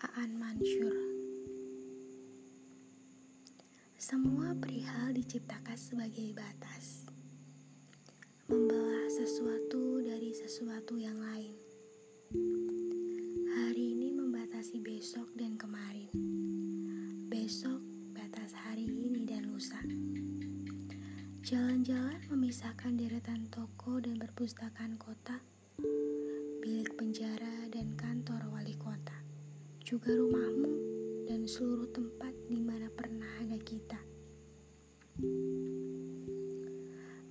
Aan Mansur. Semua perihal diciptakan sebagai batas. Membelah sesuatu dari sesuatu yang lain. Hari ini membatasi besok dan kemarin. Besok batas hari ini dan lusa. Jalan-jalan memisahkan deretan toko dan perpustakaan kota. Bilik penjara juga rumahmu dan seluruh tempat di mana pernah ada kita.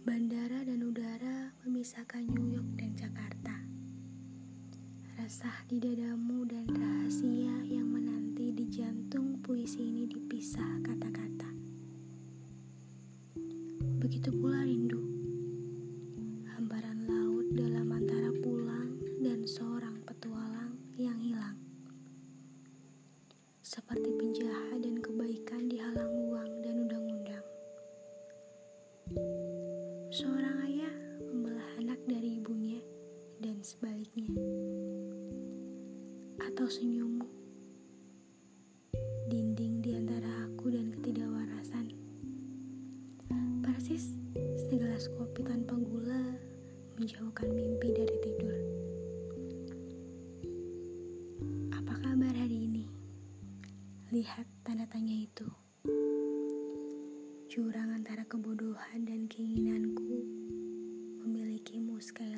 Bandara dan udara memisahkan New York dan Jakarta. Resah di dadamu dan rahasia yang menanti di jantung puisi ini dipisah kata-kata. Begitu pula rindu. Seperti penjahat dan kebaikan dihalang uang dan undang-undang. Seorang ayah membelah anak dari ibunya dan sebaliknya. Atau senyummu. Dinding di antara aku dan ketidakwarasan. Persis segelas kopi tanpa gula menjauhkan mimpi dari tidur. Lihat tanda tanya itu jurang antara kebodohan dan keinginanku memilikimu sekali.